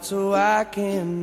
so I can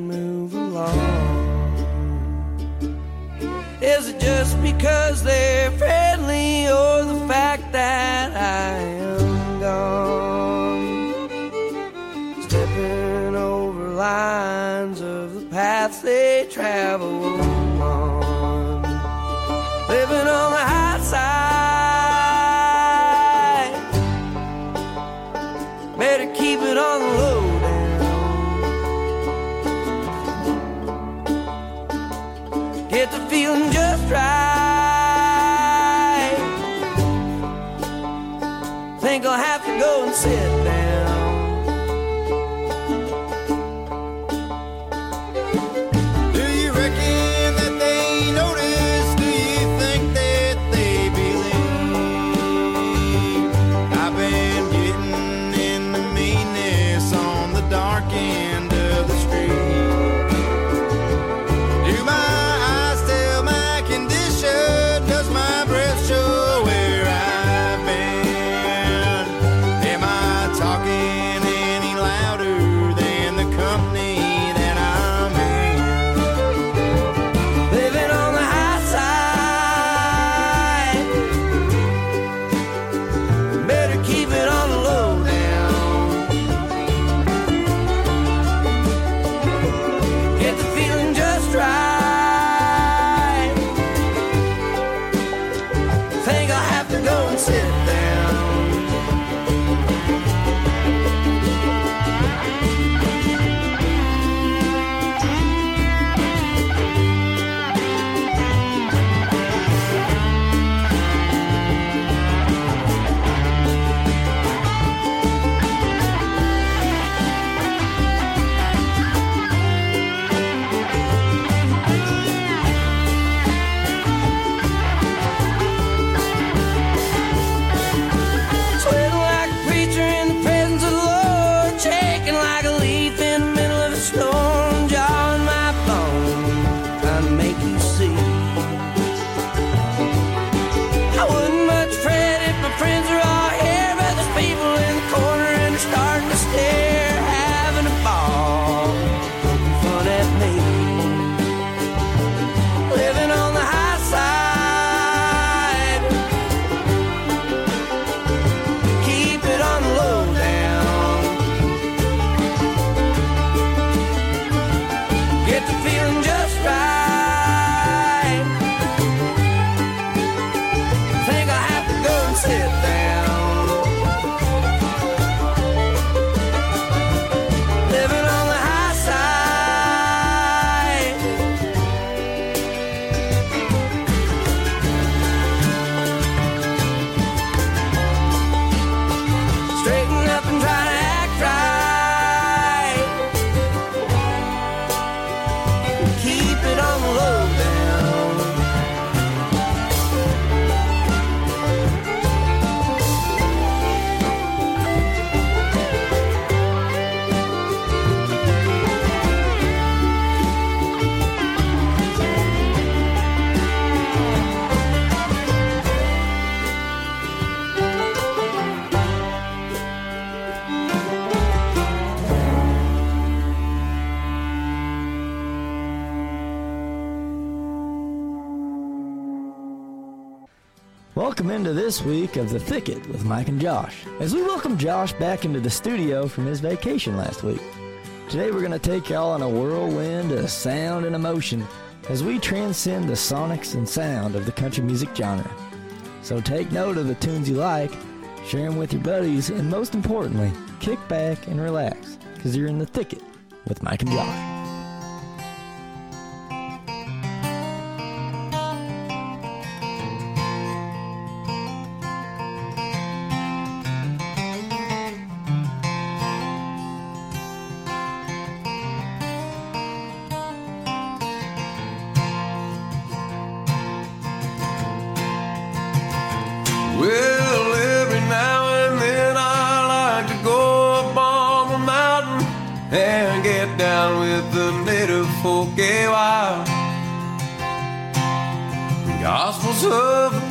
this week of The Thicket with Mike and Josh as we welcome Josh back into the studio from his vacation last week. Today we're going to take y'all on a whirlwind of sound and emotion as we transcend the sonics and sound of the country music genre. So take note of the tunes you like, share them with your buddies, and most importantly, kick back and relax because you're in the thicket with Mike and Josh.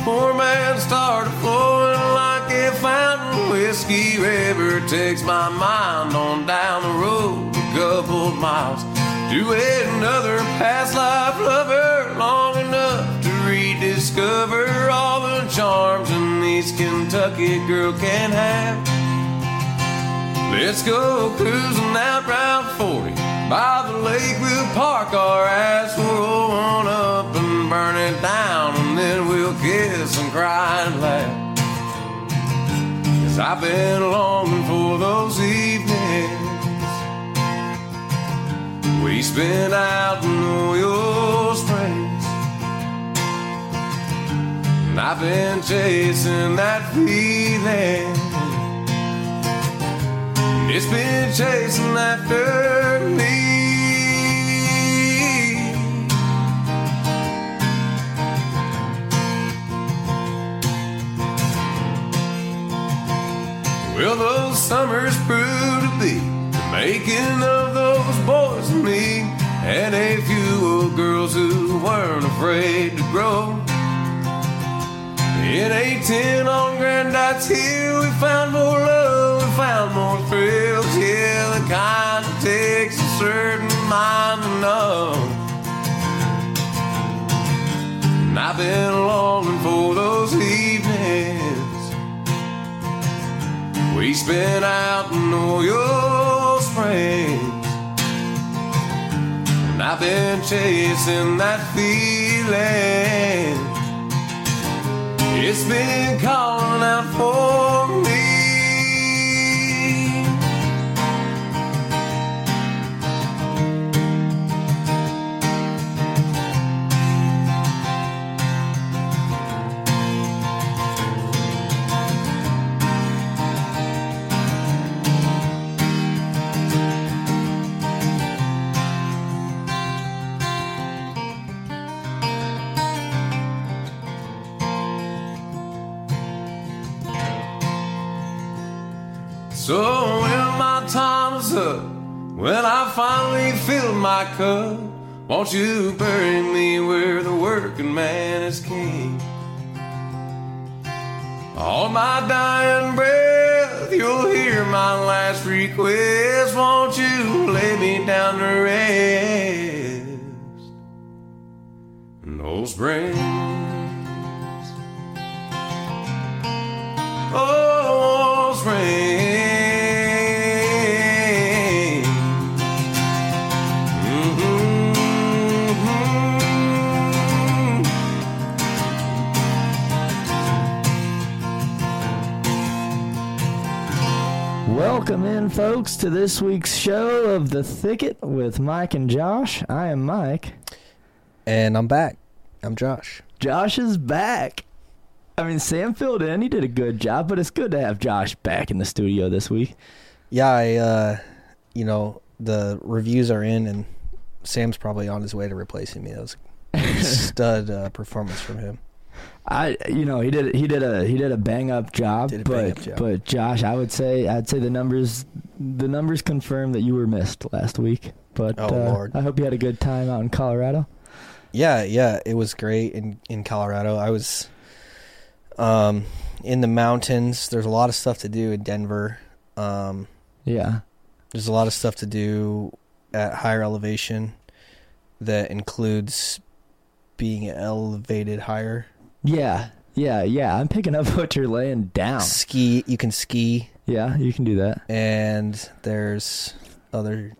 Poor man started flowing like a fountain. Whiskey River takes my mind on down the road a couple miles to another past life lover, long enough to rediscover all the charms an East Kentucky girl can have. Let's go cruising out Route 40 by the lake. We'll park our ass, roll on up and burn it down, and then we'll kiss and cry and laugh. Cause I've been longing for those evenings we spent out in Oil Springs. And I've been chasing that feeling. It's been chasing after me. Well, those summers prove to be the making of those boys and me, and a few old girls who weren't afraid to grow. In 18 on Grandites Hill, we found more love, we found more thrills. Yeah, the kind that takes a certain mind to know. And I've been longing for those evenings we spent out in Oil Springs. And I've been chasing that feeling. It's been calling out for me. Finally fill my cup, won't you bury me where the working man is king? On my dying breath, you'll hear my last request. Won't you lay me down to rest? No springs. Oh. Mhm. Welcome in, folks, to this week's show of The Thicket with Mike and Josh. I am Mike. And I'm back. I'm Josh. Josh is back. I mean, Sam filled in. He did a good job, but it's good to have Josh back in the studio this week. Yeah, I, uh, you know, the reviews are in, and Sam's probably on his way to replacing me. That was a stud uh, performance from him. I, you know, he did he did a he did a bang up job, but bang-up job. but Josh, I would say I'd say the numbers the numbers confirm that you were missed last week. But Oh, uh, Lord. I hope you had a good time out in Colorado. Yeah, yeah, it was great in in Colorado. I was um in the mountains. There's a lot of stuff to do in Denver. Um Yeah, there's a lot of stuff to do at higher elevation that includes being elevated higher. Yeah, yeah, yeah. I'm picking up what you're laying down. Ski, you can ski Yeah, you can do that. and there's other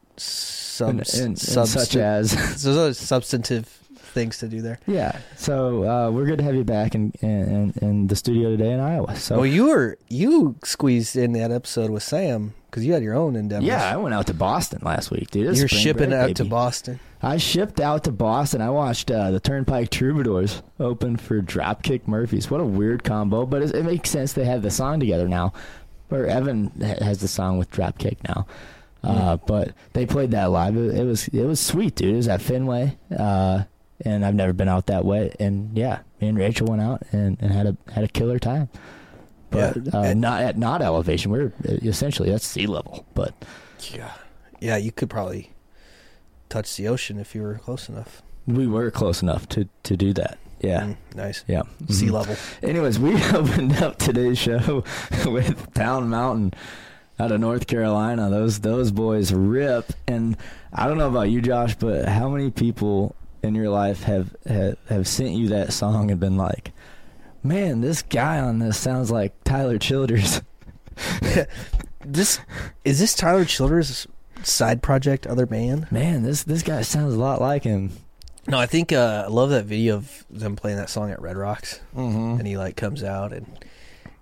and, and such as there's other substantive things to do there. yeah. So uh, we're good to have you back in in, in the studio today in Iowa. So well, you were you squeezed in that episode with Sam because you had your own endeavors. yeah, I went out to Boston last week, dude. You're shipping break, out to. Boston. I shipped out to Boston. I watched uh, the Turnpike Troubadours open for Dropkick Murphys. What a weird combo, but it, it makes sense. They have the song together now. Or Evan has the song with Dropkick now. Uh, but they played that live. It, it was it was sweet, dude. It was at Fenway, uh, and I've never been out that way. And yeah, me and Rachel went out and, and had a had a killer time. But Yeah. uh, And- not at not elevation. We're essentially that's sea level. But Yeah, yeah, you could probably touch the ocean if you were close enough. we were close enough to to do that. Yeah. Mm, nice. Yeah. Sea Mhm. level. Anyways, we opened up today's show with Town Mountain out of North Carolina. Those those boys rip, and I don't know about you, Josh, but how many people in your life have have, have sent you that song and been like, "Man, this guy on this sounds like Tyler Childers." This is this Tyler Childers' side project, other band? Man, this this guy sounds a lot like him. No, I think uh, I love that video of them playing that song at Red Rocks, Mm-hmm. and he like comes out and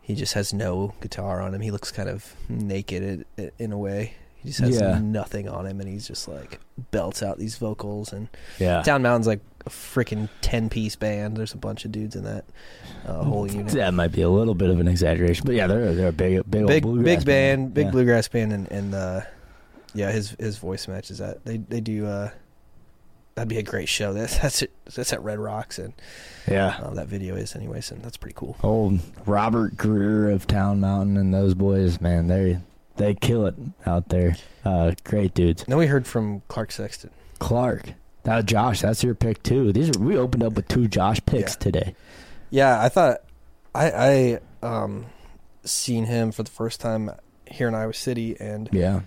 he just has no guitar on him. He looks kind of naked in, in a way. He just has Yeah. nothing on him, and he's just like belts out these vocals. And Yeah. Town Mountain's like a freaking ten piece band. There's a bunch of dudes in that uh, whole unit. That might be a little bit of an exaggeration, but yeah, they're they're a big big big big band, big Yeah. bluegrass band, and, and uh, yeah, his his voice matches that. They they do. Uh, that'd be a great show. That's that's it, that's at Red Rocks, and Yeah. uh, that video is anyways, and that's pretty cool. Old Robert Greer of Town Mountain and those boys, man, they they kill it out there. Uh, great dudes. Then we heard from Clarke Sexton. Clarke, that Josh, that's your pick too. These are we opened up with two Josh picks Yeah. today. Yeah, I thought I I um seen him for the first time here in Iowa City, and Yeah,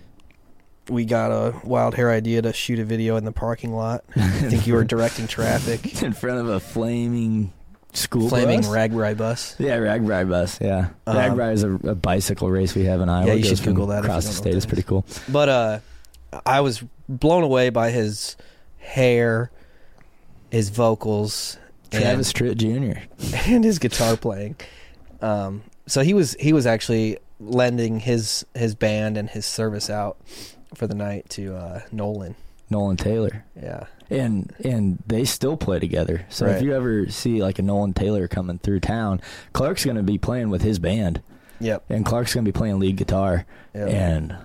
we got a wild hair idea to shoot a video in the parking lot. I think you were directing traffic, in front of a flaming school flaming bus. RAGBRAI bus. yeah, RAGBRAI bus. Yeah, Um, RAGBRAI is a, a bicycle race we have in Iowa. Yeah, you should Google that Across the state, what it's pretty cool. But uh, I was blown away by his hair, his vocals, Travis Tritt Jr. and, and his guitar playing. Um, so he was he was actually lending his his band and his service out for the night to uh, Nolan. Nolan Taylor. Yeah, and and they still play together. So Right. if you ever see like a Nolan Taylor coming through town, Clarke's going to be playing with his band, yep, and Clarke's going to be playing lead guitar. yep. And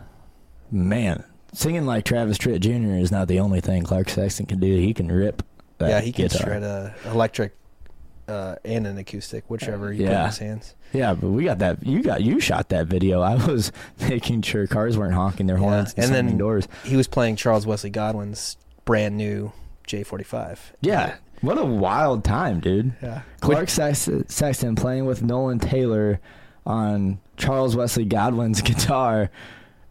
man, singing like Travis Tritt Jr. is not the only thing Clarke Sexton can do. He can rip. That yeah, he can guitar. shred a electric uh, and an acoustic, whichever you put in Yeah. his hands. Yeah, but we got that. You got you shot that video. I was making sure cars weren't honking their Yeah, horns and, and then- doors. He was playing Charles Wesley Godwin's brand new J45. Yeah, what a wild time, dude. yeah. Clarke Sexton playing with Nolan Taylor on Charles Wesley Godwin's guitar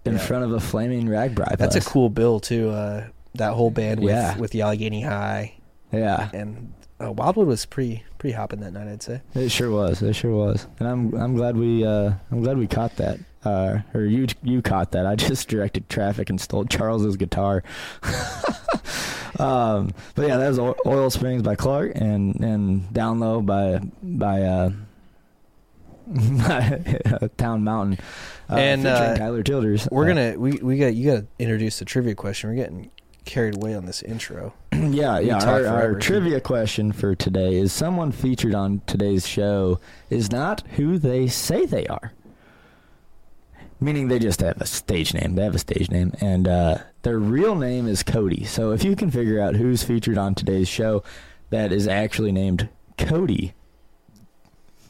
in Yeah. front of a flaming rag RAGBRAI That's a cool bill too. Uh, that whole band with Yeah. with the Allegheny High Yeah, and uh, Wildwood was pretty pretty hopping that night. I'd say. it sure was. It sure was. And I'm I'm glad we uh, I'm glad we caught that. Uh, or you you caught that. I just directed traffic and stole Charles's guitar. um, but yeah, that was Oil Springs by Clarke and and Down Low by by uh, uh, Town Mountain. Uh, And, uh, Tyler Childers. We're Uh, gonna we we got you got to introduce the trivia question. We're getting carried away on this intro. yeah, We yeah. Our, our trivia question for today is: Someone featured on today's show is not who they say they are. Meaning they just have a stage name. They have a stage name, and uh, their real name is Cody. So if you can figure out who's featured on today's show that is actually named Cody,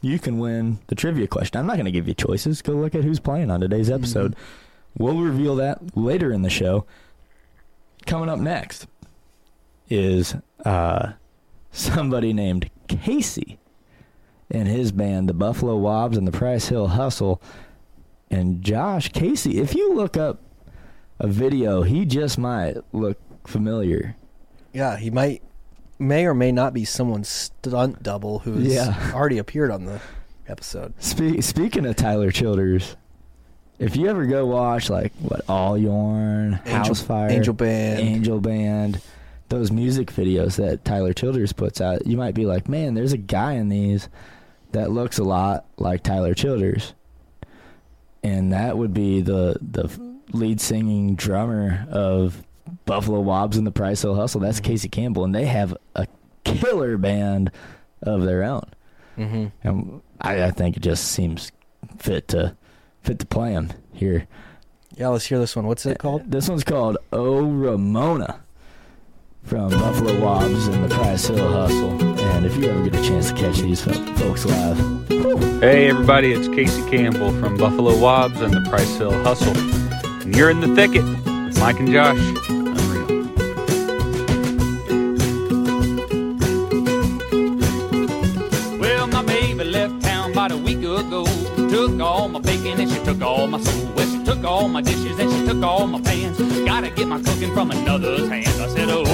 you can win the trivia question. I'm not going to give you choices. Go look at who's playing on today's episode. We'll reveal that later in the show. Coming up next is uh, somebody named Casey and his band, the Buffalo Wabs and the Price Hill Hustle. And Josh Casey, if you look up a video, he just might look familiar. Yeah, he might may or may not be someone's stunt double who's Yeah. already appeared on the episode. Spe- speaking of Tyler Childers, if you ever go watch like what All Your'n, Angel- Housefire, Angel Band. Angel Band, those music videos that Tyler Childers puts out, you might be like, man, there's a guy in these that looks a lot like Tyler Childers, and that would be the the lead singing drummer of Buffalo Wabs and the Price Hill Hustle. That's Mhm. Casey Campbell, and they have a killer band of their own. Mm-hmm. And I, I think it just seems fit to fit to play him here. Yeah, let's hear this one. What's it called? This one's called Oh Ramona from Buffalo Wabs and the Price Hill Hustle. And if you ever get a chance to catch these folks live, Hey everybody, it's Casey Campbell from Buffalo Wabs and the Price Hill Hustle. And you're in the thicket with Mike and Josh. Unreal. Well, my baby left town about a week ago. Took all my bacon and she took all my soul. Well, she took all my dishes and she took all my pans. Gotta get my cooking from another's hands. I said, Oh,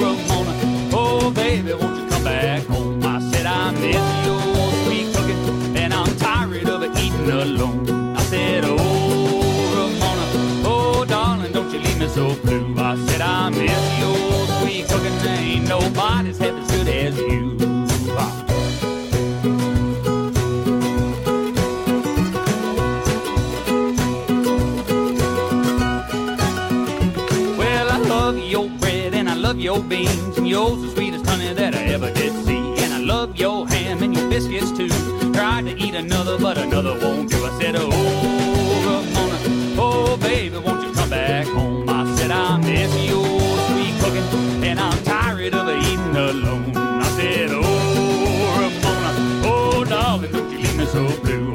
Ramona, oh, baby, won't you come back home? I said, I miss your sweet cooking and I'm tired of eating alone. I said, Oh, so blue. I said, I miss your sweet cooking. Ain't nobody's half as good as you. Well, I love your bread and I love your beans, and yours the sweetest honey that I ever did see. And I love your ham and your biscuits too. Tried to eat another, but another won't do. I said, Oh, Ramona, oh baby, won't you come back home? I said, I miss your sweet cooking, and I'm tired of eating alone. I said, Oh, oh darling, you so blue.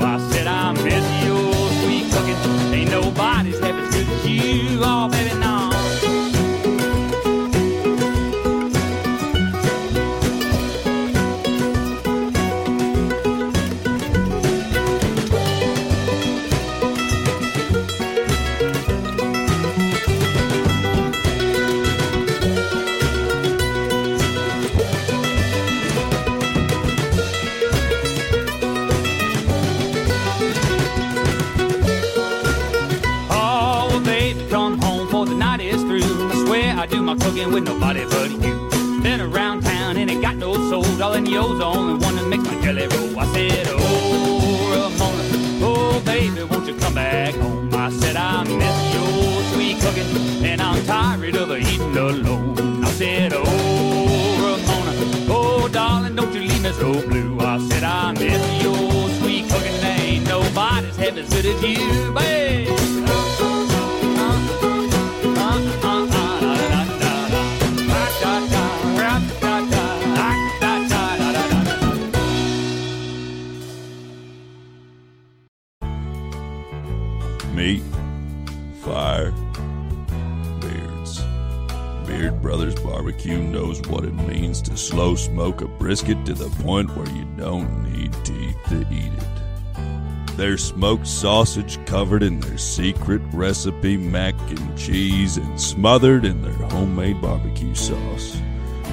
Brisket to the point where you don't need teeth to eat it. Their smoked sausage covered in their secret recipe mac and cheese and smothered in their homemade barbecue sauce.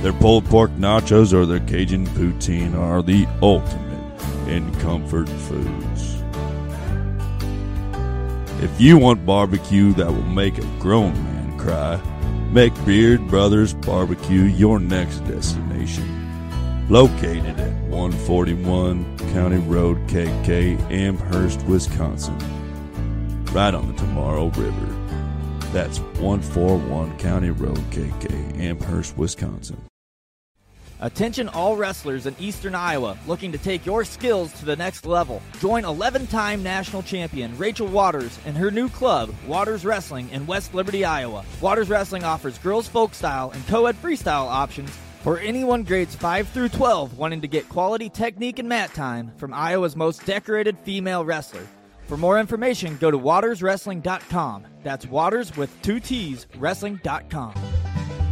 Their pulled pork nachos or their Cajun poutine are the ultimate in comfort foods. If you want barbecue that will make a grown man cry, make Beard Brothers Barbecue your next destination. Located at 141 County Road KK, Amherst, Wisconsin. Right on the Tomorrow River. That's 141 County Road KK, Amherst, Wisconsin. Attention all wrestlers in Eastern Iowa looking to take your skills to the next level. Join 11 time national champion Rachel Waters and her new club, Waters Wrestling, in West Liberty, Iowa. Waters Wrestling offers girls folk style and co ed freestyle options for anyone grades 5 through 12 wanting to get quality technique and mat time from Iowa's most decorated female wrestler. For more information, go to waterswrestling.com. That's waters with two T's, wrestling.com.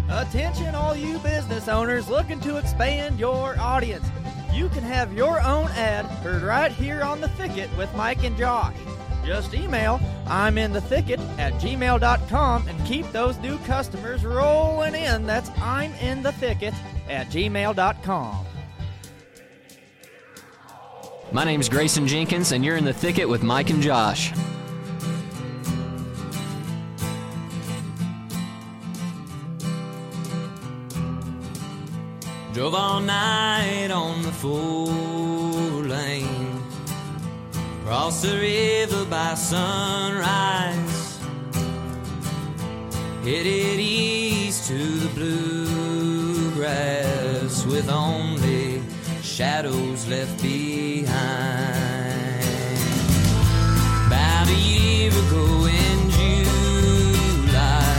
Attention, all you business owners looking to expand your audience. You can have your own ad heard right here on The Thicket with Mike and Josh. Just email I'm in the thicket at gmail.com and keep those new customers rolling in. That's I'm in the thicket at gmail.com. My name's Grayson Jenkins, and you're in the thicket with Mike and Josh. Drove all night on the four lane. Crossed the river by sunrise. Headed east to the bluegrass with only shadows left behind. About a year ago in July,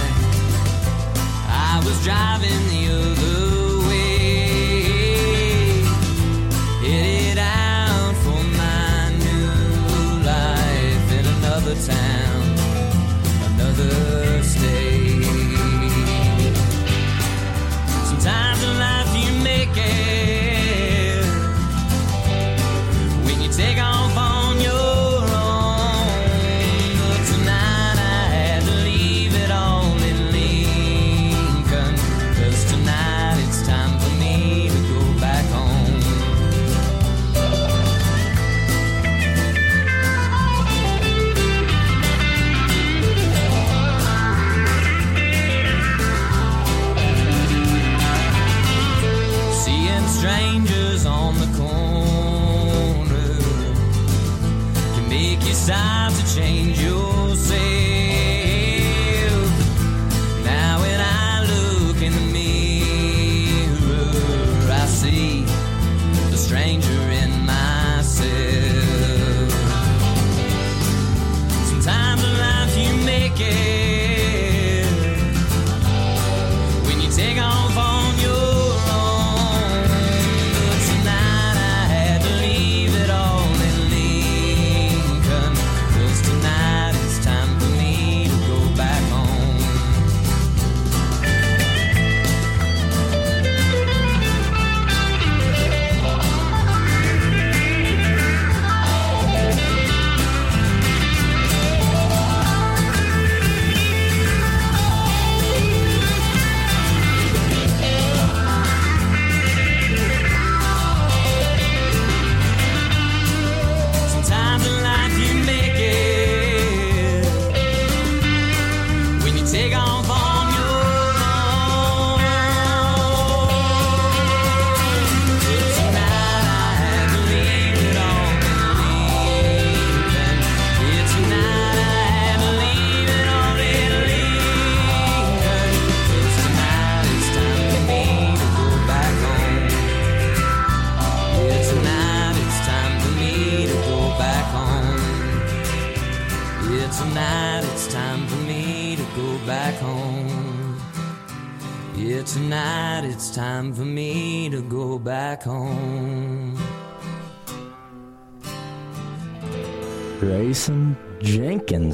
I was driving the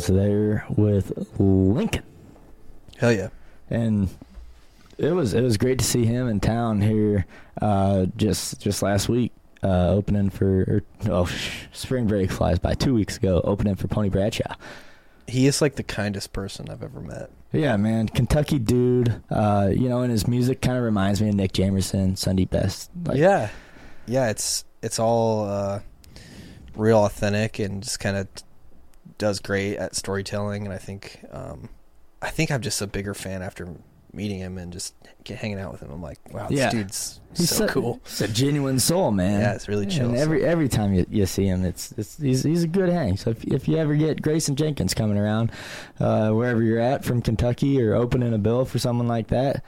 There with Lincoln. Hell yeah. and it was it was great to see him in town here uh, just just last week uh, opening for oh spring break flies by two weeks ago opening for Pony Bradshaw. He is like the kindest person I've ever met. Yeah, man, Kentucky dude. Uh, you know, and his music kind of reminds me of Nick Jamerson, Sunday Best. Like, yeah, yeah. It's it's all uh, real authentic and just kind of does great at storytelling. And I think um, I think I'm just a bigger fan after meeting him and just get, hanging out with him. I'm like, wow, this Yeah. dude's He's so a- cool. He's a genuine soul, man. Yeah, it's really chill, And so- every every time you, you see him, it's it's he's he's a good hang. So if if you ever get Grayson Jenkins coming around, uh, wherever you're at from Kentucky or opening a bill for someone like that,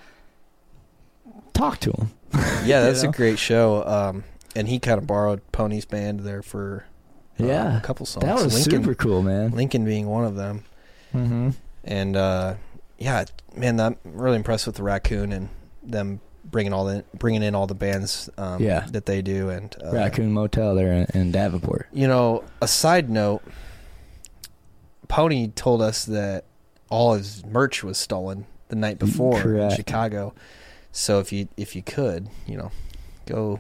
talk to him. Yeah, You that's know? a great show. Um, and he kind of borrowed Pony's band there for uh, Yeah, a couple songs. That was Lincoln, super cool, man. Lincoln being one of them. Mm-hmm. And uh, yeah, man, I'm really impressed with the Raccoon and them bringing all the bringing in all the bands um, Yeah. that they do. And uh, Raccoon Motel there in, in Davenport. You know, a side note, Pony told us that all his merch was stolen the night before in Chicago. So if you if you could, you know, go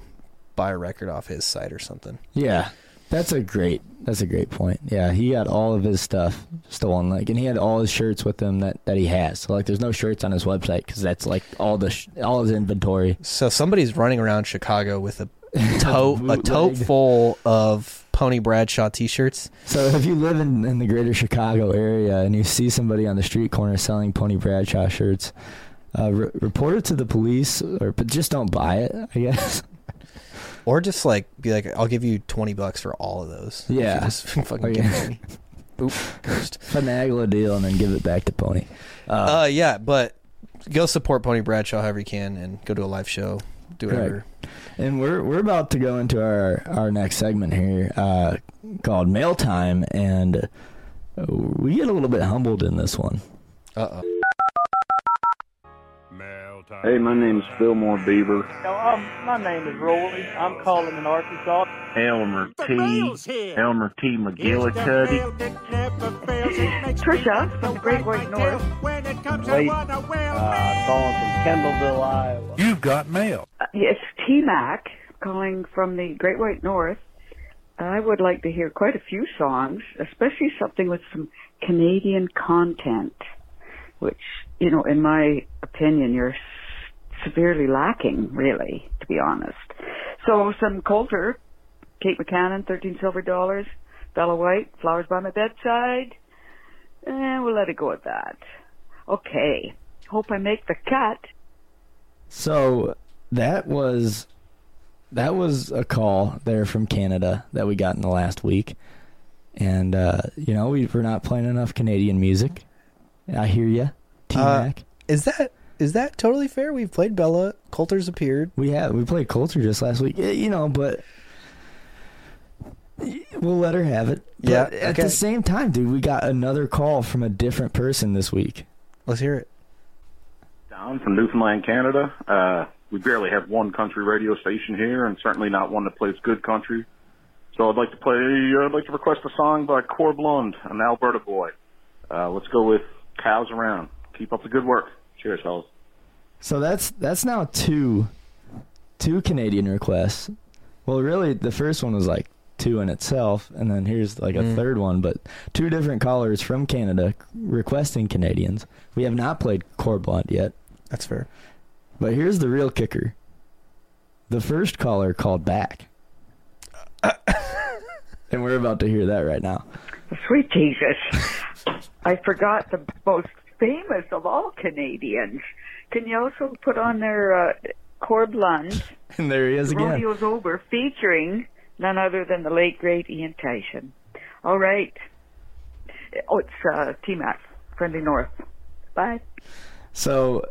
buy a record off his site or something. Yeah, that's a great that's a great point. Yeah, he got all of his stuff stolen, like, and he had all his shirts with him that, that he has. So like, there's no shirts on his website because that's like all the sh- all his inventory. So somebody's running around Chicago with a tote a tote full of Pony Bradshaw t-shirts. So if you live in, in the greater Chicago area and you see somebody on the street corner selling Pony Bradshaw shirts, uh, re- report it to the police, or but just don't buy it. I guess. Or just like be like, I'll give you twenty bucks for all of those. Yeah. just fucking Oh, give yeah. it to me. Oop, cursed. Finagle a deal and then give it back to Pony. Uh, Uh, yeah, but go support Pony Bradshaw however you can, and go to a live show. Do whatever. And we're we're about to go into our our next segment here, uh, called Mail Time, and we get a little bit humbled in this one. Uh oh. Hey, my name's Fillmore Beaver. No, um, my name is Roy. I'm calling in Arkansas. Elmer T. Elmer T. McGillicuddy. Trisha from the Great White North. Wait, uh, calling from Kendallville, Iowa. You've got mail. Uh, It's T Mac calling from the Great White North. I would like to hear quite a few songs, especially something with some Canadian content, which, you know, in my opinion, you're severely lacking, really, to be honest. So some Colter, Kate McCannon, 13 Silver Dollars, Bella White, Flowers by My Bedside, and we'll let it go at that. Okay. Hope I make the cut. So that was that was a call there from Canada that we got in the last week, and uh, you know we, we're not playing enough Canadian music. I hear you, T Uh, Is that is that totally fair? We've played Bella. Colter's appeared. we have we played Colter just last week. You know, but we'll let her have it. But Yeah, At the same time, dude, we got another call from a different person this week. Let's hear it. Don from Newfoundland, Canada. Uh, we barely have one country radio station here, and certainly not one that plays good country. So I'd like to play. Uh, I'd like to request a song by Corb Lund, an Alberta boy. Uh, let's go with "Cows Around." Keep up the good work. Cheers, fellas. So that's that's now two two Canadian requests. Well, really, the first one was like two in itself, and then here's like a Mm. third one. But two different callers from Canada requesting Canadians. We have not played Corb Lund yet, That's fair. but here's the real kicker: the first caller called back, and we're about to hear that right now. Sweet Jesus. I forgot the most famous of all Canadians. Can you also put on their uh, Corb Lund, And there he is again. Rodeo's Over, featuring none other than the late, great Ian Tyson. All right. Oh, it's uh, T-Mac, Friendly North. Bye. So,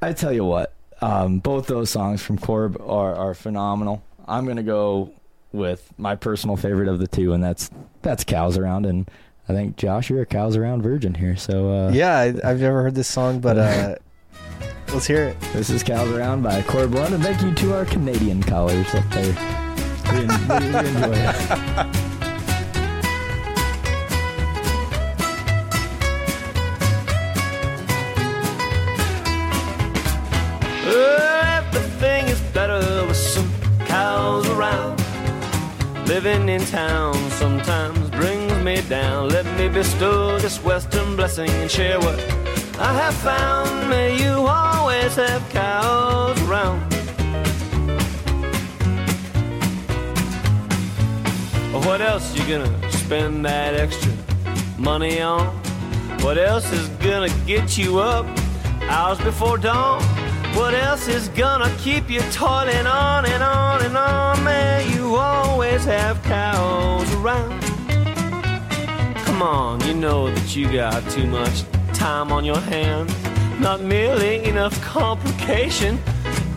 I tell you what, um, both those songs from Corb are, are phenomenal. I'm gonna go with my personal favorite of the two, and that's that's Cows Around. And I think Josh, you're a Cows Around virgin here. So uh, Yeah, I, I've never heard this song, but uh, let's hear it. this is Cows Around by Corb Lund, and thank you to our Canadian callers up there. We, we, we enjoy it. Everything is better with some cows around. Living in town sometimes brings me down. Let me bestow this western blessing and share what I have found. May you always have cows around. What else you gonna spend that extra money on? What else is gonna get you up hours before dawn? What else is gonna keep you toiling on and on and on? May you always have cows around. Come on, you know that you got too much time on your hands. Not merely enough complication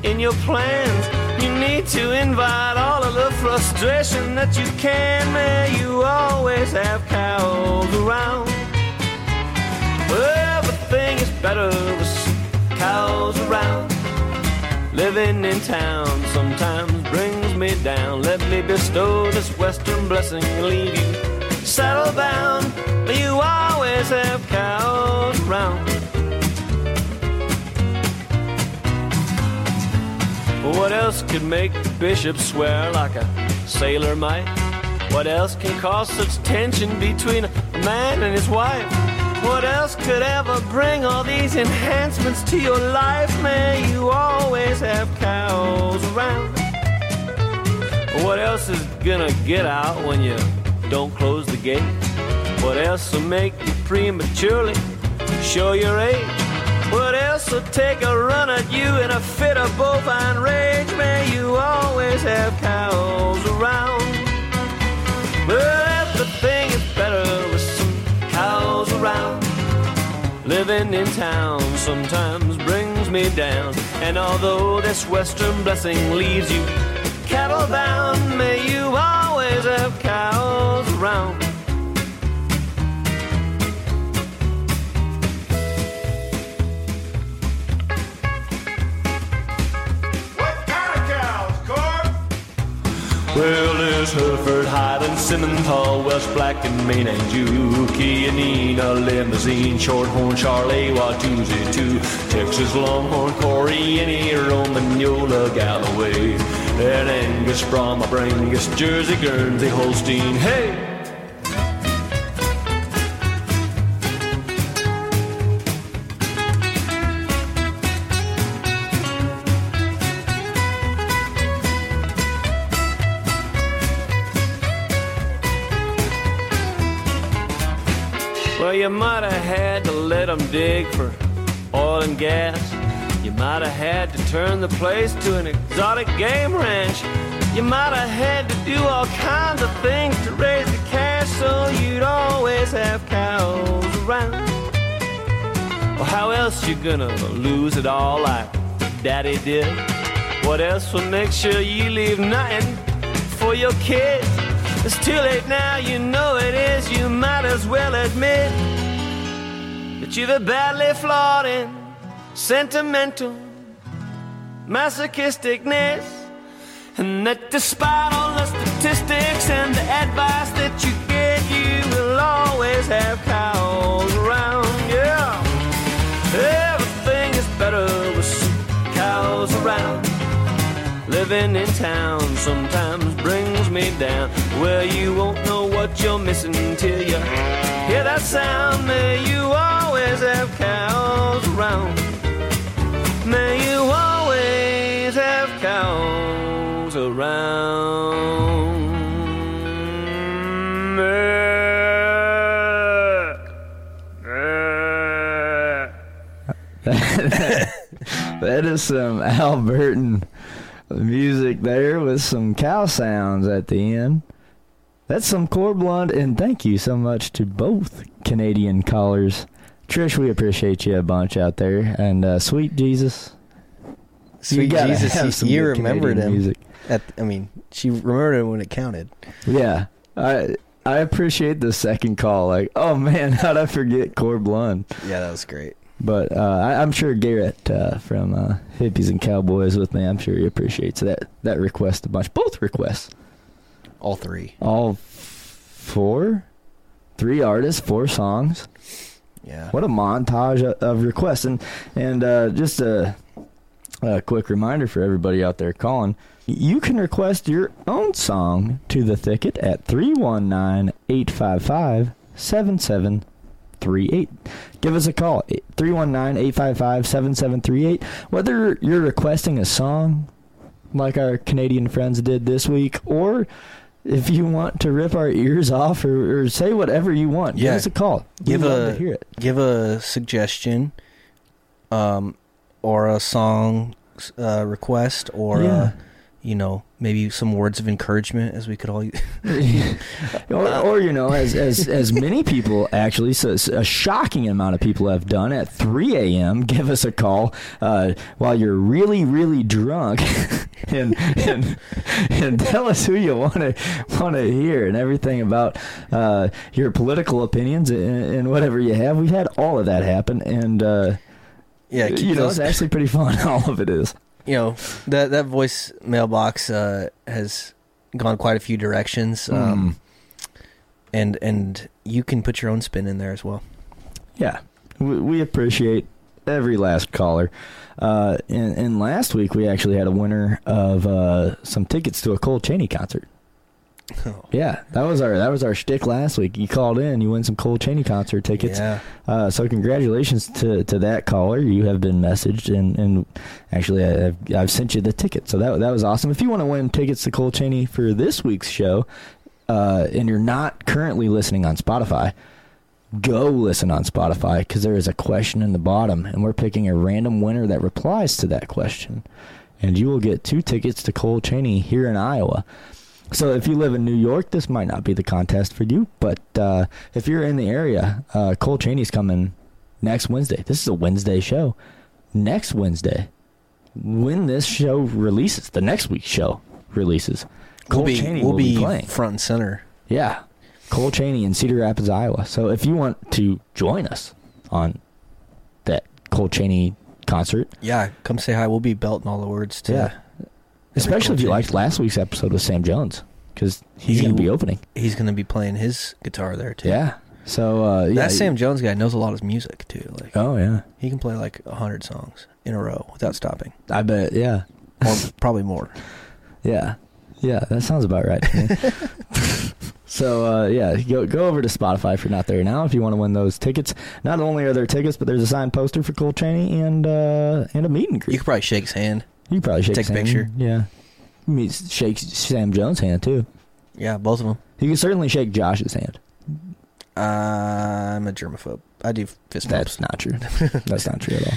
in your plans. You need to invite all of the frustration that you can. May you always have cows around. Everything is better with cows around. Living in town sometimes brings me down. Let me bestow this western blessing and leave you settle bound. but you always have cows around. What else could make the bishop swear like a sailor might? What else can cause such tension between a man and his wife? What else could ever bring all these enhancements to your life? May you always have cows around. What else is gonna get out when you don't close the gate? What else will make you prematurely show your age? What else will take a run at you in a fit of bovine rage? May you always have cows around. Well, everything is better with some cows around. Living in town sometimes brings me down. And although this western blessing leaves you cattle bound, may you always have cows around. Well, there's Hereford, Highland, Simmental, Welsh Black, and Maine, and Juki, and Nina, Limousin, Shorthorn, Charolais, Watusi, too. Texas Longhorn, Chianina, Roman, Yola, Galloway, and Angus, Brahma, Brangus, Jersey, Guernsey, Holstein, hey! Well, you might have had to let them dig for oil and gas. Might have had to turn the place to an exotic game ranch. You might have had to do all kinds of things to raise the cash so you'd always have cows around. Well, how else you gonna lose it all like Daddy did? What else will make sure you leave nothing for your kids? It's too late now, you know it is. You might as well admit that you're the badly flawed and sentimental masochisticness. And that despite all the statistics and the advice that you get, you will always have cows around. Yeah. Everything is better with cows around. Living in town sometimes brings me down. Where you won't know what you're missing till you hear that sound. May you always have cows around. May you always have cows around. that is some Albertan music there with some cow sounds at the end. That's some Corb Lund, and thank you so much to both Canadian callers. Trish, we appreciate you a bunch out there, and uh, sweet Jesus, Sweet gotta Jesus, you, you remembered Canadian him. music. At, I mean, she remembered him when it counted. Yeah, I I appreciate the second call. Like, oh man, how'd I forget Corb Lund? Yeah, that was great. But uh, I, I'm sure Garrett uh, from uh, Hippies and Cowboys with me. I'm sure he appreciates that that request a bunch. Both requests. All three. All four, three artists, four songs. Yeah. What a montage of, requests, and and uh, just a, a quick reminder for everybody out there calling. You can request your own song to the thicket at 319 855 7738. Give us a call 319 855 7738. Whether you're requesting a song like our Canadian friends did this week, or if you want to rip our ears off or, or say whatever you want, give us a call. We'd Give a to hear it. give a suggestion, um, or a song uh, request, or Yeah. uh, you know maybe some words of encouragement, as we could all. or, or you know, as as as many people actually, so a shocking amount of people have done at 3 a.m. Give us a call uh, while you're really really drunk, and and and tell us who you want to want to hear and everything about uh, your political opinions and, and whatever you have. We've had all of that happen, and uh, Yeah, you know, it's actually pretty fun. All of it is. You know that that voice mailbox uh, has gone quite a few directions, Mm. um, and and you can put your own spin in there as well. Yeah, we, we appreciate every last caller. Uh, and, and last week we actually had a winner of uh, some tickets to a Cole Chaney concert. Yeah, that was our that was our shtick last week. You called in, you win some Cole Chaney concert tickets. Yeah. Uh, so congratulations to, to that caller. You have been messaged, and, and actually I- I've, I've sent you the ticket. So that that was awesome. If you want to win tickets to Cole Chaney for this week's show, uh, and you're not currently listening on Spotify, go listen on Spotify because there is a question in the bottom, and we're picking a random winner that replies to that question, and you will get two tickets to Cole Chaney here in Iowa. So if you live in New York, this might not be the contest for you, but uh, if you're in the area, uh, Cole Chaney's coming next Wednesday. This is a Wednesday show. Next Wednesday, when this show releases, the next week's show releases, Cole we'll be Chaney we'll will be, be playing. front and center. Yeah. Cole Chaney in Cedar Rapids, Iowa. So if you want to join us on that Cole Chaney concert, Yeah, come say hi. We'll be belting all the words to. Yeah. Especially if you liked last week's episode with Sam Jones, because he's He going to be opening. He's going to be playing his guitar there too. Yeah. So uh, yeah, that Sam Jones guy knows a lot of music too. Like, Oh yeah, he can play like a hundred songs in a row without stopping, I bet. Yeah, or probably more. yeah, yeah. That sounds about right to me. so uh, yeah, go go over to Spotify if you're not there now. If you want to win those tickets, not only are there tickets, but there's a signed poster for Cole Chaney and uh, and a meet and greet. You could probably shake his hand. You probably shake Take his a picture. Yeah. Meet, shake Sam Jones' hand too. Yeah, both of them. You can certainly shake Josh's hand. I'm a germaphobe. I do fist bumps. That's not true. That's not true at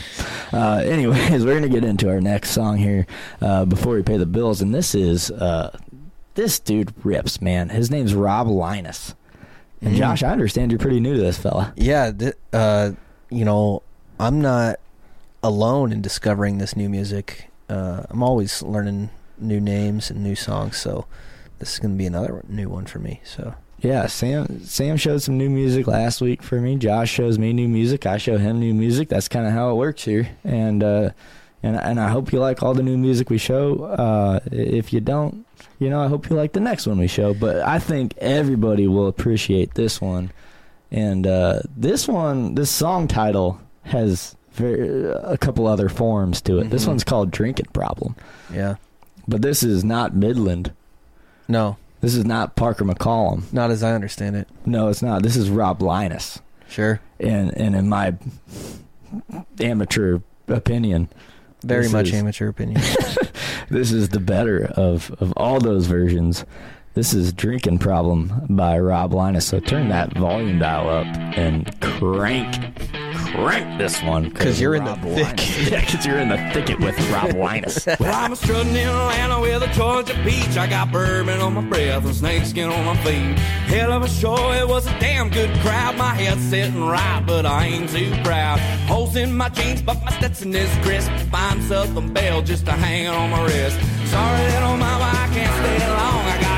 all. Uh, anyways, we're gonna get into our next song here uh, before we pay the bills, and this is uh, this dude rips, man. His name's Rob Leines, And Mm. Josh, I understand you're pretty new to this fella. Yeah, th- uh, you know, I'm not alone in discovering this new music. Uh, I'm always learning new names and new songs, so this is going to be another new one for me. So Yeah, Sam Sam showed some new music last week for me. Josh shows me new music. I show him new music. That's kind of how it works here. And uh, and and I hope you like all the new music we show. Uh, if you don't, you know, I hope you like the next one we show. But I think everybody will appreciate this one. And uh, this one, this song title has very, a couple other forms to it. This Mhm. one's called "Drinking Problem." yeah, But this is not Midland. no, This is not Parker McCollum. not as I understand it. No, it's not. This is Rob Leines. Sure, And and in my amateur opinion, very much is- amateur opinion. this is the better of of all those versions. This is Drinking Problem by Rob Leines. So turn that volume dial up and crank crank this one 'Cause you're in the Rob thick. Yeah, because you're in the thicket with Rob Leines. Well, I'm strutting in Atlanta with a Georgia peach. I got bourbon on my breath and snakeskin on my feet. Hell of a show, it was a damn good crowd. My head's sitting right, but I ain't too proud. Holes in my jeans, but my Stetson is crisp. Find something Belle just a hanging on my wrist. Sorry, little mama, I can't stay long. I got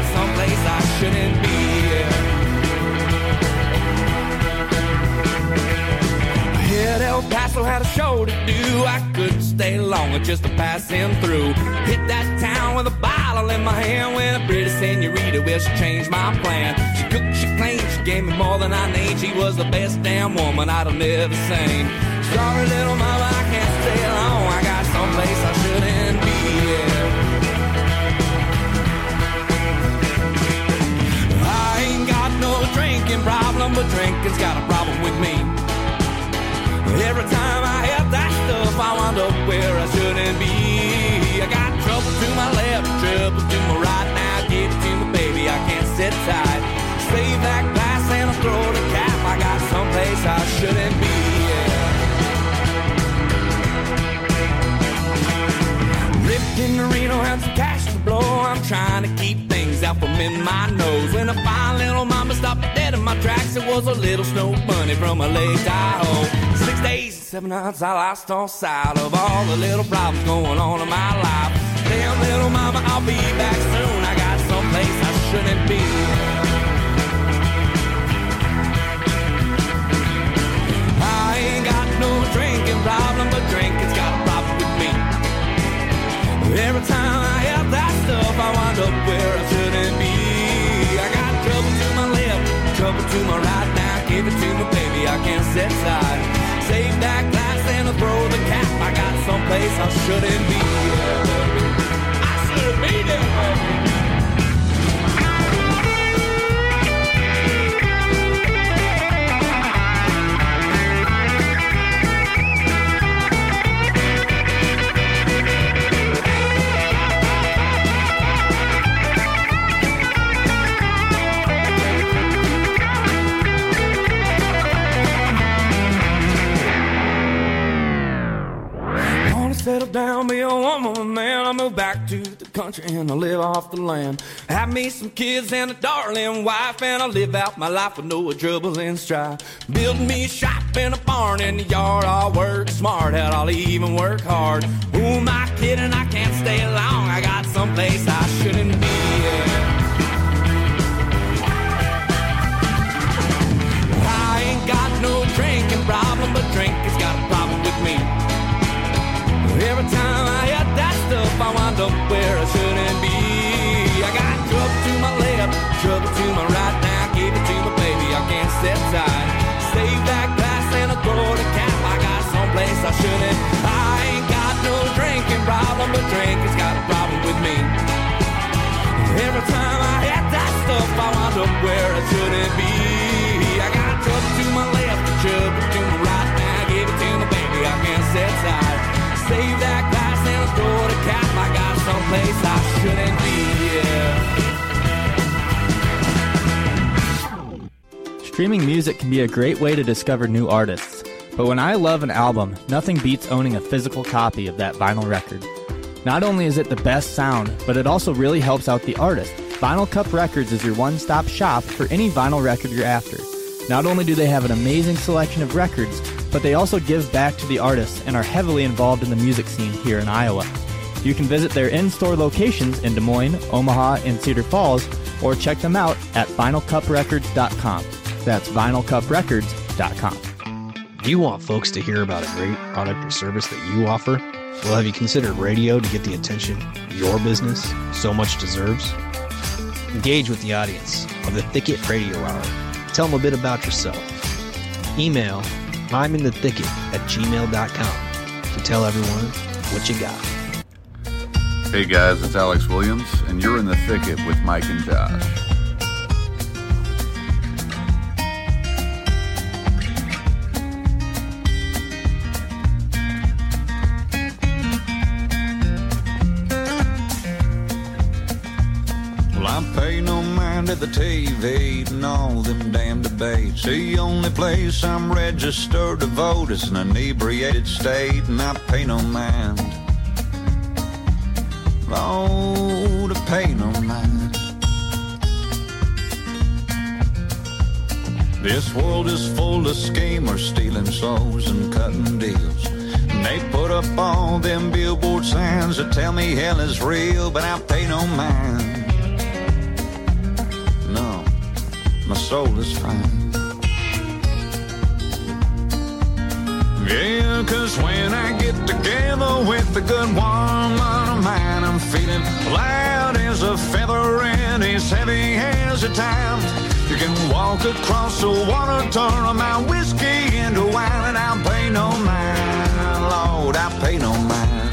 Hit El Paso had a show to do. I couldn't stay longer just to pass him through. Hit that town with a bottle in my hand when a pretty senorita will she changed my plan. She cooked, she cleaned, she gave me more than I need. She was the best damn woman I'd have never seen. Sorry, little mama, I can't stay long. I got someplace I shouldn't be. I ain't got no drinking problem, but drinking's got a problem with me. Every time I have that stuff, I wind up where I shouldn't be. I got trouble to my left, trouble to my right. Now give it to me, baby. I can't sit tight. Save that glass and I'll throw the cap. I got someplace I shouldn't be. Ripped in the Reno, had some cash to blow. I'm trying to keep things out from in my nose. When a fine little mama stopped dead in my tracks, it was a little snow bunny from a Lake Tahoe. Days, seven nights, I lost all sight of all the little problems going on in my life. Damn little mama, I'll be back soon. I got someplace I shouldn't be. I ain't got no drinking problem, but drinking's got a problem with me. Every time I have that stuff, I wind up where I shouldn't be. I got trouble to my left, trouble to my right. Now give it to me, baby. I can't sit tight. Save that glass and I'll throw the cap. I got someplace I shouldn't be. I shouldn't be there. Settle down, be a woman, man. I move back to the country and I live off the land. Have me some kids and a darling wife, and I live out my life with no trouble and strife. Build me a shop and a barn in the yard. I'll work smart, hell, I'll even work hard. Who am I kidding? I can't stay long. I got someplace I shouldn't be. I ain't got no drinking problem, but drinking's got a. Every time I had that stuff, I wind up where I shouldn't be. I got trouble to my left, trouble to my right. Now give it to me, baby. I can't sit tight. Save that glass and throw the cap. I got someplace I shouldn't. I ain't got no drinking problem, but drinking's Streaming music can be a great way to discover new artists, but when I love an album, nothing beats owning a physical copy of that vinyl record. Not only is it the best sound, but it also really helps out the artist, Vinyl Cup Records is your one stop shop for any vinyl record you're after. Not only do they have an amazing selection of records, but they also give back to the artists and are heavily involved in the music scene here in Iowa. You can visit their in store locations in Des Moines, Omaha, and Cedar Falls, or check them out at vinylcuprecords.com. That's vinylcuprecords.com. Do you want folks to hear about a great product or service that you offer? Well, have you considered radio to get the attention your business so much deserves? Engage with the audience of the Thicket Radio Hour. Tell them a bit about yourself. Email I'm in the thicket at gmail.com to tell everyone what you got. Hey guys, it's Alex Williams, and you're in the thicket with Mike and Josh. The TV and all them damn debates. The only place I'm registered to vote is an inebriated state, and I pay no mind. Oh, to pay no mind. This world is full of schemers stealing souls and cutting deals. And they put up all them billboard signs that tell me hell is real, but I pay no mind. My soul is fine. Yeah, cause when I get together with a good woman of mine, I'm feeling light as a feather and as heavy as a time. You can walk across the water, turn my whiskey into wine, and I'll pay no mind. Lord, I pay no mind.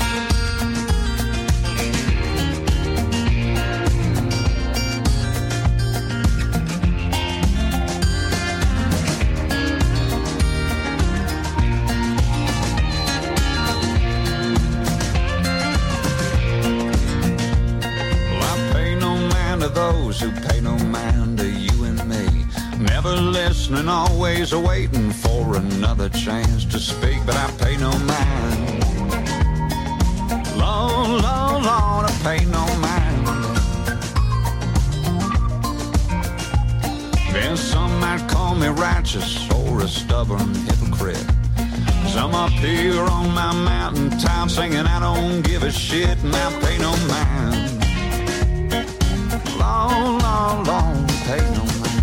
Those who pay no mind to you and me. Never listening, always waiting for another chance to speak, but I pay no mind. Lord, Lord, Lord, I pay no mind. Then some might call me righteous or a stubborn hypocrite. Some up here on my mountaintop singing, I don't give a shit and I pay no mind. Long, long, pay no mind.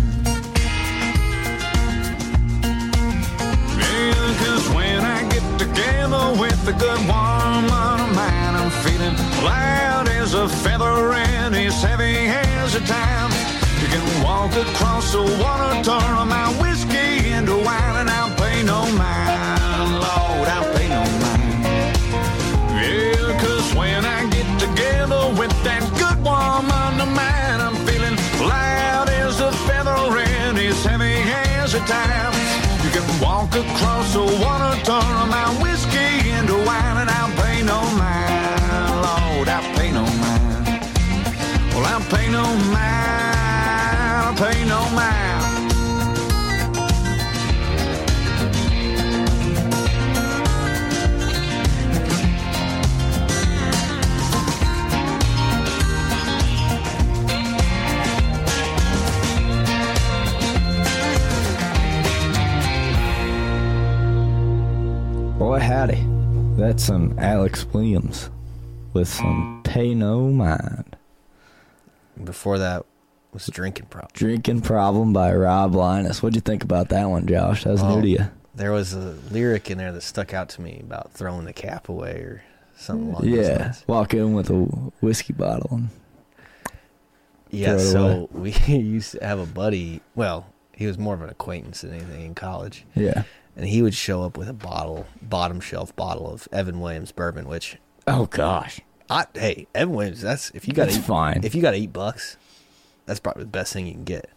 Yeah, cause when I get together with a good woman of mine, I'm feeling light as a feather and as heavy as a time. You can walk across the water, turn Some Alex Williams with some Pay No Mind. Before that was Drinking Problem. Drinking Problem by Rob Leines. What'd you think about that one, Josh? That was new to you. There was a lyric in there that stuck out to me about throwing the cap away or something along those Yeah. lines. Walk in with a whiskey bottle and Yeah, so we used to have a buddy. Well, he was more of an acquaintance than anything in college. Yeah. And he would show up with a bottle, bottom shelf bottle of Evan Williams bourbon, which Oh gosh. I, hey, Evan Williams, that's if you got eight, fine. If you got eight bucks, that's probably the best thing you can get.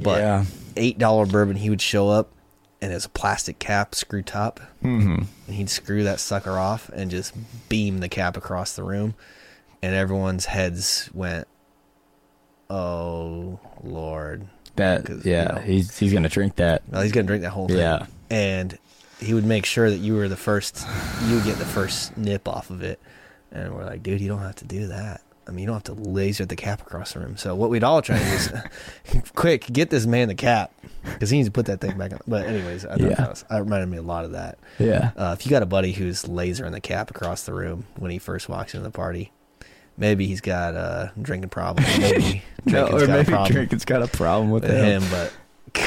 But Yeah. eight dollar bourbon, he would show up and it's a plastic cap, screw top, Mhm. and he'd screw that sucker off and just beam the cap across the room, and everyone's heads went, "Oh Lord!" That yeah, you know, he's he's gonna drink that. well, he's gonna drink that whole thing. Yeah. And he would make sure that you were the first you would get the first nip off of it. And we're like, dude, you don't have to do that. I mean, you don't have to laser the cap across the room. So what we'd all try to do is, quick, get this man the cap because he needs to put that thing back on. But anyways, I thought Yeah. that, was, that reminded me a lot of that. Yeah. Uh, if you got a buddy who's lasering the cap across the room when he first walks into the party, maybe he's got a drinking problem. Maybe No, or maybe drinking's got a problem with with him. him. But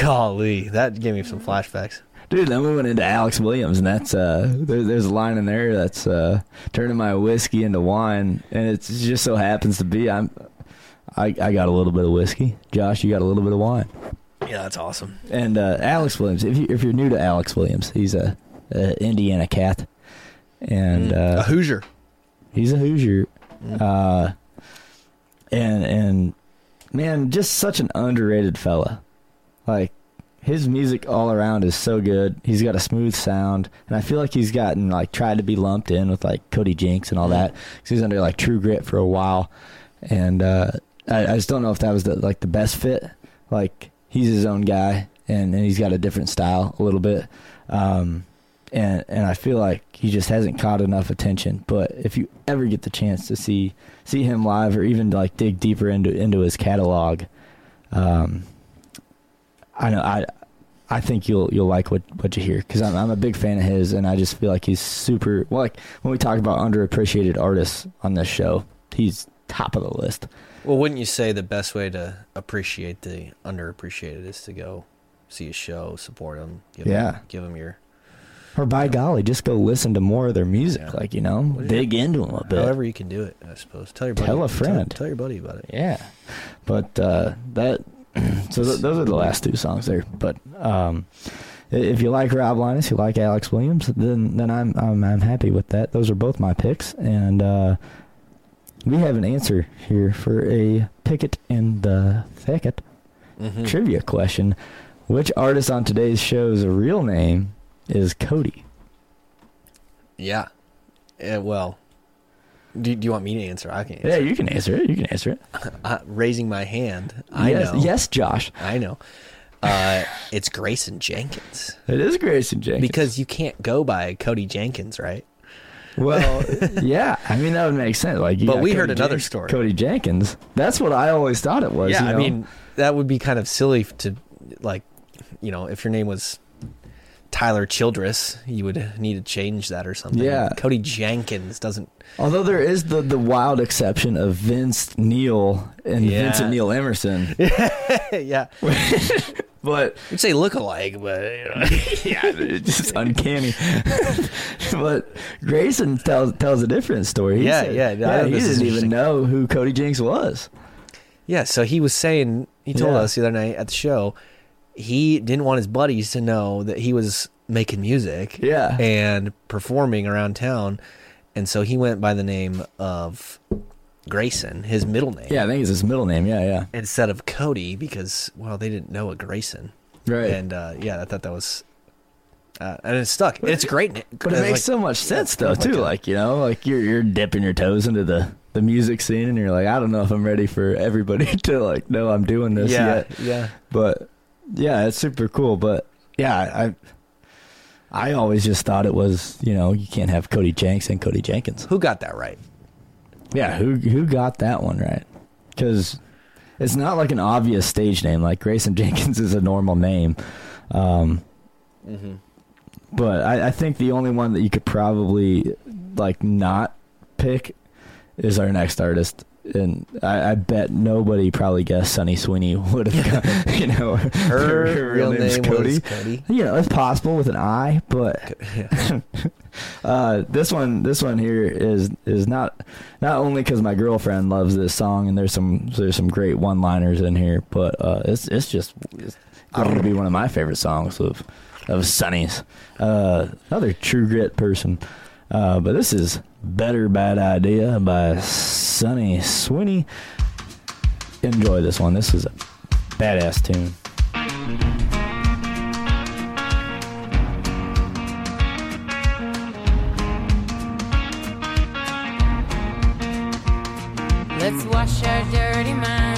golly, that gave me some flashbacks. Dude, then we went into Alex Williams, and that's uh, there, there's a line in there that's uh, turning my whiskey into wine, and it just so happens to be I'm, I, I got a little bit of whiskey. Josh, you got a little bit of wine. Yeah, that's awesome. And uh, Alex Williams, if you if you're new to Alex Williams, he's a, a Indiana cat, and Mm, uh, a Hoosier. He's a Hoosier, uh, and and man, just such an underrated fella. Like his music all around is so good. He's got a smooth sound, and I feel like he's gotten like tried to be lumped in with like Cody Jinks and all that. 'Cause he's under like True Grit for a while, and uh, I, I just don't know if that was the like the best fit. Like he's his own guy, and, and he's got a different style a little bit. Um, and and I feel like he just hasn't caught enough attention. But if you ever get the chance to see see him live, or even like dig deeper into into his catalog, um, I know I I think you'll you'll like what what you hear because I'm I'm a big fan of his, and I just feel like he's super. Well, like when we talk about underappreciated artists on this show, he's top of the list. Well, wouldn't you say the best way to appreciate the underappreciated is to go see a show, support them, give Yeah. them, give them your Or by golly, just go listen to more of their music, like you know, dig into them a bit. however you can do it. I suppose tell your buddy, Tell a friend. tell, your buddy about it. Yeah, but uh, that so th- those are the last two songs there. But um, if you like Rob Leines, you like Alex Williams, then then I'm I'm, I'm happy with that. Those are both my picks, and uh, we have an answer here for a picket in the thicket Mhm. trivia question. Which artist on today's show's real name is Cody? Yeah. Yeah, well, do, do you want me to answer? I can answer. Yeah, you can answer it. You can answer it. uh, raising my hand. I yes, know. yes, Josh. I know. Uh, it's Grayson Jenkins. It is Grayson Jenkins. Because you can't go by Cody Jenkins, right? Well, yeah, I mean that would make sense. Like, But we Cody heard another Jen- story. Cody Jenkins. That's what I always thought it was. yeah, you I mean, that would be kind of silly to, like, you know, if your name was Tyler Childers, you would need to change that or something. Yeah. Cody Jenkins doesn't. although there is the the wild exception of Vince Neil and Yeah. Vincent Neil Emerson. yeah. but you'd say look alike, but you know. yeah, it's just uncanny. but Grayson tells tells a different story. He Yeah, said- yeah, know he didn't even know who Cody Jinks was. Yeah, so he was saying he told Yeah. us the other night at the show he didn't want his buddies to know that he was making music Yeah. and performing around town and so he went by the name of Grayson, his middle name. Yeah, I think it's his middle name. Yeah, yeah. Instead of Cody because well they didn't know a Grayson. Right. And uh, yeah, I thought that was uh, and it stuck. It's great. But it makes like- so much sense though like too. a- Like you know, like you're you're dipping your toes into the the music scene, and you're like, I don't know if I'm ready for everybody to like know I'm doing this Yeah, yet. yeah. But yeah, it's super cool. But yeah, I I always just thought it was you know you can't have Cody Jinks and Cody Jenkins. Who got that right? Yeah, who who got that one right? Because it's not like an obvious stage name. Like Grayson Jenkins is a normal name. Um, Mm-hmm. but I, I think the only one that you could probably like not pick is our next artist. And I, I bet nobody probably guessed Sunny Sweeney would have got, you know, Her real name's name was Cody? You know, it's possible with an I, but uh, this one, this one here is is not not only because my girlfriend loves this song and there's some there's some great one liners in here, but uh, it's it's just it's going to be one of my favorite songs of of Sunny's. Uh, another True Grit person, uh, but this is "Better Bad Idea" by Sunny Sweeney. Enjoy this one. This is a badass tune. Let's wash our dirty minds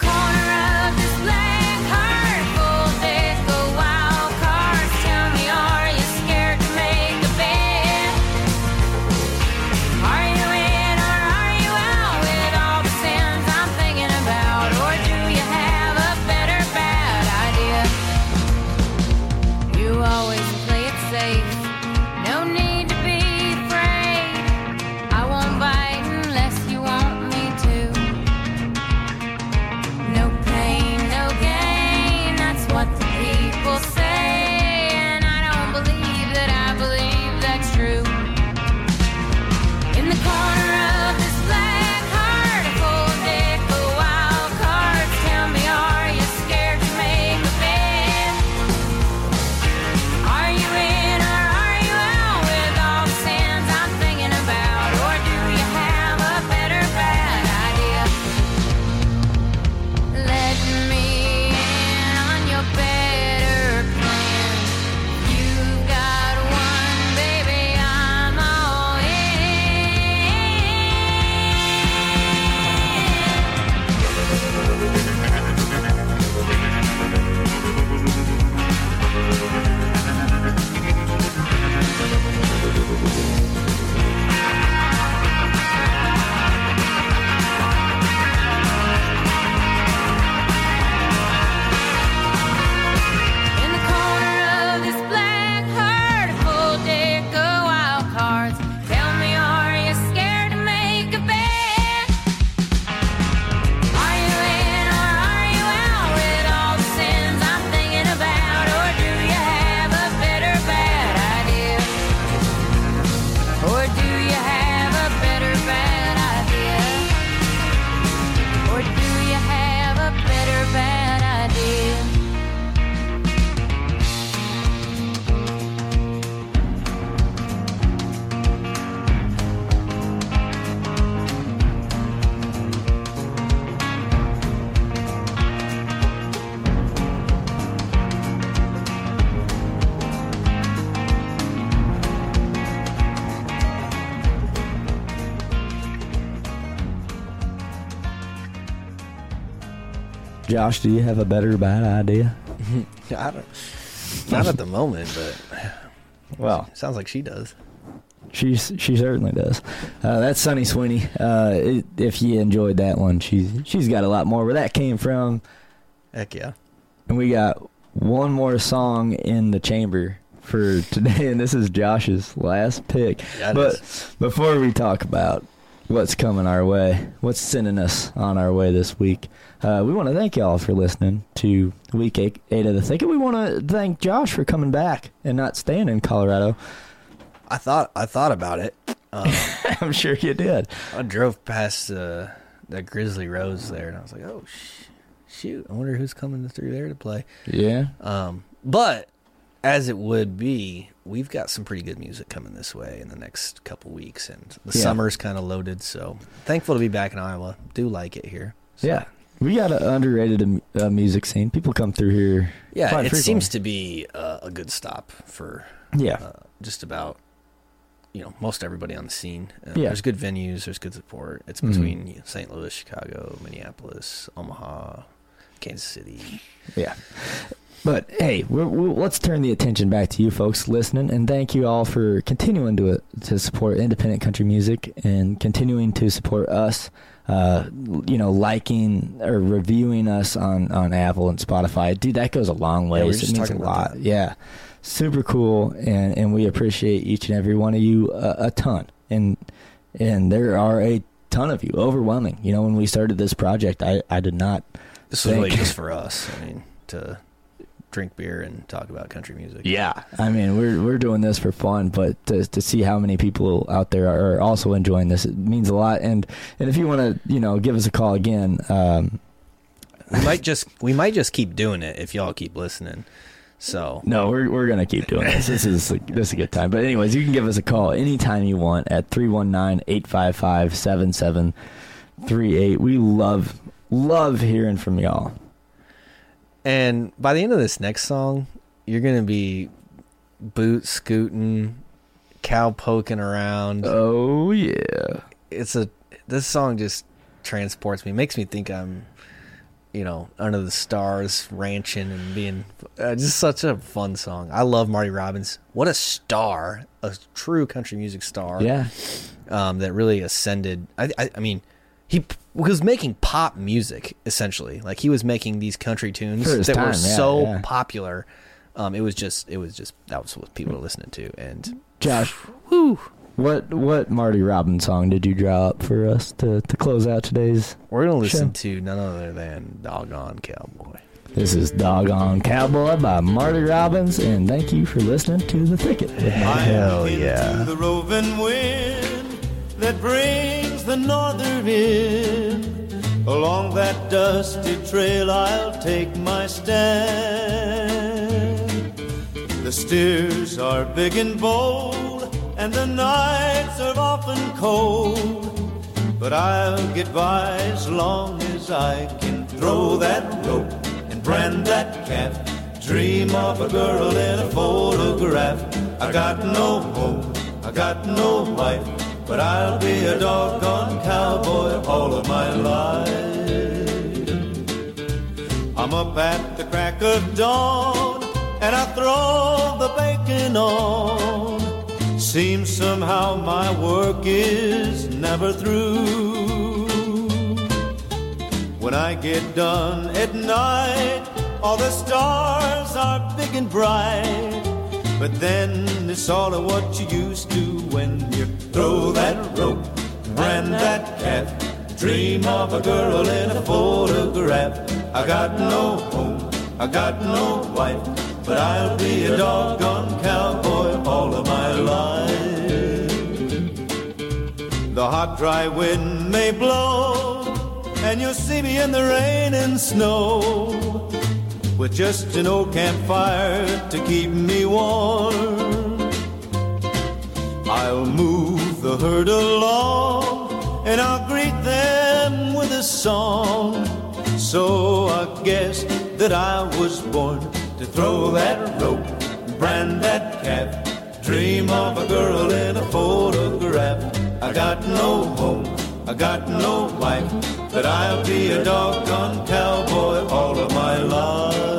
In Josh, do you have a better bad idea? I don't. Not at the moment, but Well, sounds like she does. She's she certainly does. Uh, that's Sunny Sweeney. Uh, it, if you enjoyed that one, she's she's got a lot more where that came from. Heck yeah! And we got one more song in the chamber for today, and this is Josh's last pick. Yeah, but is. before we talk about what's coming our way, what's sending us on our way this week, uh, we want to thank y'all for listening to week eight, eight of the Thicket. We want to thank Josh for coming back and not staying in Colorado. I thought I thought about it. Um, I'm sure you did. I drove past uh, that Grizzly Rose there, and I was like, "Oh sh- shoot! I wonder who's coming through there to play." Yeah. Um, but as it would be, we've got some pretty good music coming this way in the next couple weeks, and the Yeah. summer's kind of loaded. So thankful to be back in Iowa. Do like it here. Yeah. We got an underrated um, uh, music scene. People come through here. Yeah, it seems to be uh, a good stop for Yeah. uh, just about you know most everybody on the scene. Uh, Yeah. there's good venues, there's good support. It's Mhm. between know, St. Louis, Chicago, Minneapolis, Omaha, Kansas City. Yeah. But hey, we're, we let's turn the attention back to you folks listening, and thank you all for continuing to to support independent country music and continuing to support us. Uh, you know, liking or reviewing us on on Apple and Spotify, dude, that goes a long way. were it means a lot. that. Yeah, super cool, and and we appreciate each and every one of you a, a ton. And and there are a ton of you, overwhelming. You know, when we started this project, I I did not. This was really just for us. I mean, to drink beer and talk about country music. Yeah, I mean we're we're doing this for fun, but to to see how many people out there are also enjoying this, it means a lot. And and if you want to, you know, give us a call again, um, we might just we might just keep doing it if y'all keep listening. So no, we're we're gonna keep doing this. This is this is a good time. But anyways, you can give us a call anytime you want at 319-855-7738. We love love hearing from y'all. And by the end of this next song, you're gonna be boot scooting, cow poking around. Oh yeah. It's a this song just transports me. Makes me think I'm you know, under the stars, ranching and being uh, just such a fun song. I love Marty Robbins. What a star, a true country music star. Yeah. um, that really ascended. I, I, I mean, he p- was making pop music essentially. Like he was making these country tunes For his that were yeah, so yeah. popular. Um, it was just, it was just that was what people were listening to, and Josh, what what Marty Robbins song did you draw up for us to, to close out today's? we're gonna listen show? to none other than "Doggone Cowboy." This is Doggone Cowboy by Marty Robbins, and thank you for listening to The Thicket. with Mike. Hell into yeah! That brings the norther in. Along that dusty trail, I'll take my stand. The steers are big and bold, and the nights are often cold. But I'll get by as long as I can throw that rope and brand that calf. Dream of a girl in a photograph. I got no home, I got no wife, but I'll be a doggone cowboy all of my life. I'm up at the crack of dawn and I throw the bacon on. Seems somehow my work is never through. When I get done at night, all the stars are big and bright. But then it's all of what you used to when throw that rope, brand that calf, dream of a girl in a photograph. I got no home, I got no wife, but I'll be a doggone cowboy all of my life. The hot, dry wind may blow, and you'll see me in the rain and snow with just an old campfire to keep me warm. I'll move the herd along, and I'll greet them with a song. So I guess that I was born to throw that rope, brand that cap, dream of a girl in a photograph. I got no home, I got no wife, but I'll be a doggone cowboy all of my life.